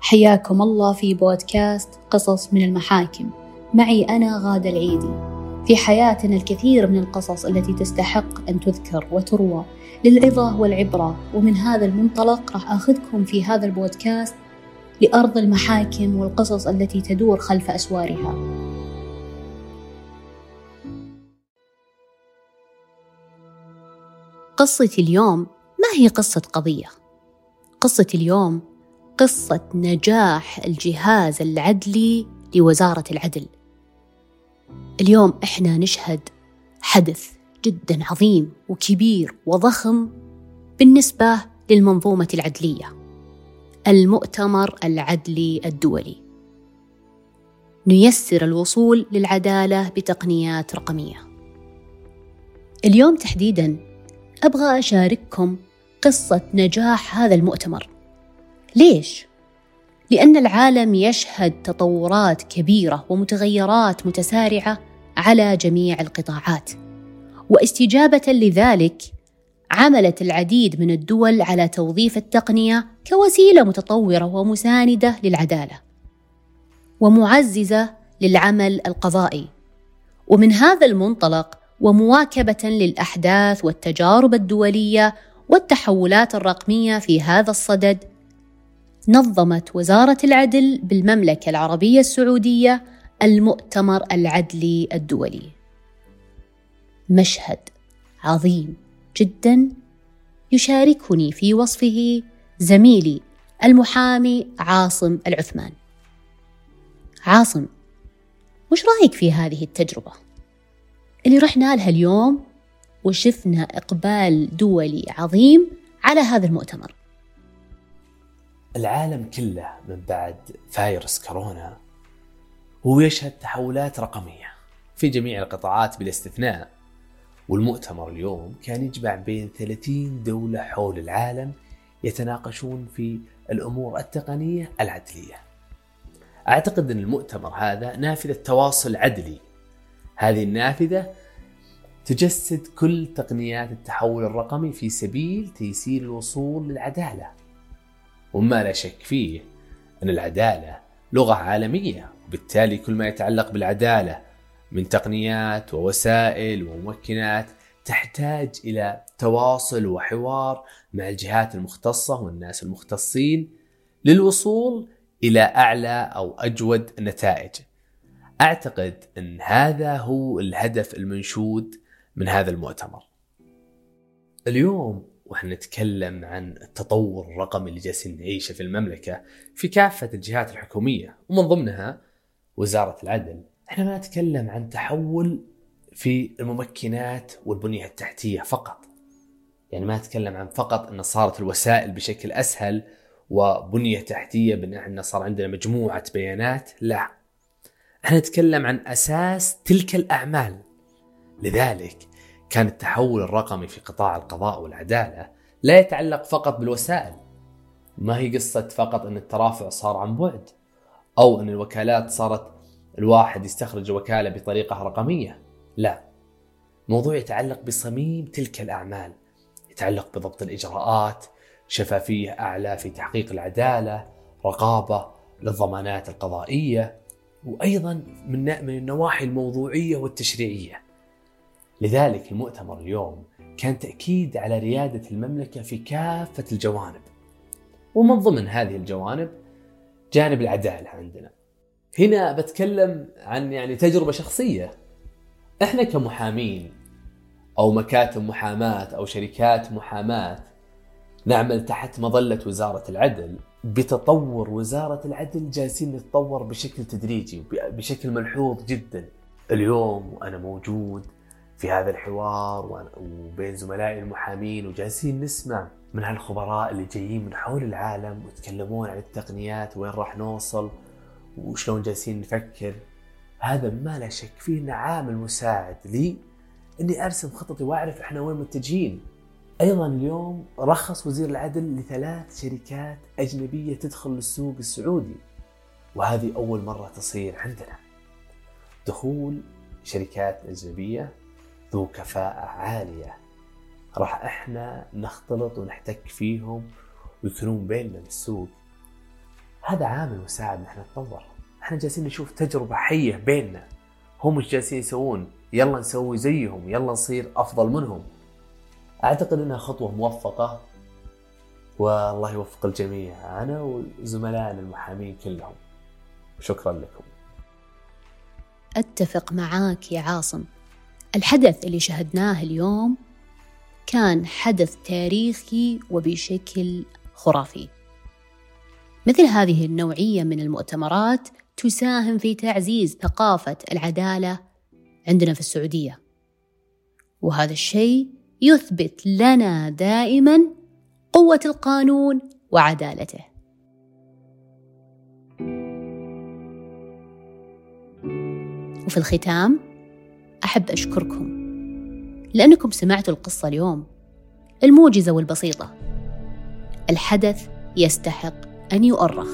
حياكم الله في بودكاست قصص من المحاكم. معي أنا غادة العيدي. في حياتنا الكثير من القصص التي تستحق أن تذكر وتروى للعظة والعبرة. ومن هذا المنطلق راح أخذكم في هذا البودكاست لأرض المحاكم والقصص التي تدور خلف أسوارها. قصتي اليوم ما هي قصة قضية؟ قصة اليوم قصة نجاح الجهاز العدلي لوزارة العدل. اليوم إحنا نشهد حدث جدا عظيم وكبير وضخم بالنسبة للمنظومة العدلية المؤتمر العدلي الدولي. نيسر الوصول للعدالة بتقنيات رقمية. اليوم تحديدا أبغى أشارككم قصة نجاح هذا المؤتمر. ليش؟ لأن العالم يشهد تطورات كبيرة ومتغيرات متسارعة على جميع القطاعات واستجابة لذلك عملت العديد من الدول على توظيف التقنية كوسيلة متطورة ومساندة للعدالة ومعززة للعمل القضائي ومن هذا المنطلق ومواكبة للأحداث والتجارب الدولية والتحولات الرقمية في هذا الصدد نظمت وزارة العدل بالمملكة العربية السعودية المؤتمر العدلي الدولي. مشهد عظيم جدا يشاركني في وصفه زميلي المحامي عاصم العثمان. عاصم، وش رأيك في هذه التجربة؟ اللي رحنا لها اليوم وشفنا إقبال دولي عظيم على هذا المؤتمر. العالم كله من بعد فايروس كورونا هو يشهد تحولات رقمية في جميع القطاعات بلا استثناء. والمؤتمر اليوم كان يجمع بين 30 دولة حول العالم يتناقشون في الأمور التقنية العدلية. أعتقد أن المؤتمر هذا نافذة تواصل عدلي. هذه النافذة تجسد كل تقنيات التحول الرقمي في سبيل تيسير الوصول للعدالة. وما لا شك فيه أن العدالة لغة عالمية. وبالتالي كل ما يتعلق بالعدالة من تقنيات ووسائل وممكنات تحتاج إلى تواصل وحوار مع الجهات المختصة والناس المختصين للوصول إلى أعلى أو أجود النتائج أعتقد أن هذا هو الهدف المنشود من هذا المؤتمر. اليوم وإحنا نتكلم عن التطور الرقمي اللي جالسين نعيشه في المملكة في كافة الجهات الحكومية ومن ضمنها وزارة العدل، إحنا ما نتكلم عن تحول في الممكنات والبنية التحتية فقط. يعني ما نتكلم عن فقط إن صارت الوسائل بشكل أسهل وبنية تحتية بأن إحنا صار عندنا مجموعة بيانات، لا. إحنا نتكلم عن أساس تلك الأعمال. لذلك كان التحول الرقمي في قطاع القضاء والعدالة لا يتعلق فقط بالوسائل. ما هي قصة فقط أن الترافع صار عن بعد أو أن الوكالات صارت الواحد يستخرج وكالة بطريقة رقمية. لا الموضوع يتعلق بصميم تلك الأعمال يتعلق بضبط الإجراءات شفافية أعلى في تحقيق العدالة رقابة للضمانات القضائية وأيضا من النواحي الموضوعية والتشريعية. لذلك المؤتمر اليوم كان تأكيد على ريادة المملكة في كافة الجوانب. ومن ضمن هذه الجوانب جانب العدالة عندنا. هنا بتكلم عن يعني تجربة شخصية. إحنا كمحامين أو مكاتب محاماة أو شركات محاماة نعمل تحت مظلة وزارة العدل بتطور وزارة العدل جالسين نتطور بشكل تدريجي بشكل ملحوظ جدا. اليوم وأنا موجود في هذا الحوار وبين زملائي المحامين وجالسين نسمع من هالخبراء اللي جايين من حول العالم ويتكلمون عن التقنيات وين راح نوصل وشلون جالسين نفكر هذا ما لا شك فيه إنه عامل مساعد لي إني أرسم خططي وأعرف إحنا وين متجهين. أيضا اليوم رخص وزير العدل لثلاث شركات أجنبية تدخل للسوق السعودي. وهذه أول مرة تصير عندنا. دخول شركات أجنبية ذو كفاءة عالية. راح إحنا نختلط ونحتك فيهم ويكونون بيننا بالسوق. هذا عامل مساعد نحن نتطور. إحنا جالسين نشوف تجربة حية بيننا. هم مش جالسين يسوون؟ يلا نسوي زيهم يلا نصير أفضل منهم. أعتقد أنها خطوة موفقة. والله يوفق الجميع أنا وزملائنا المحامين كلهم. شكرا لكم. أتفق معاك يا عاصم. الحدث اللي شهدناه اليوم كان حدث تاريخي وبشكل خرافي. مثل هذه النوعية من المؤتمرات تساهم في تعزيز ثقافة العدالة عندنا في السعودية. وهذا الشيء يثبت لنا دائما قوة القانون وعدالته. وفي الختام أحب أشكركم لأنكم سمعتوا القصة اليوم الموجزة والبسيطة. الحدث يستحق أن يؤرخ.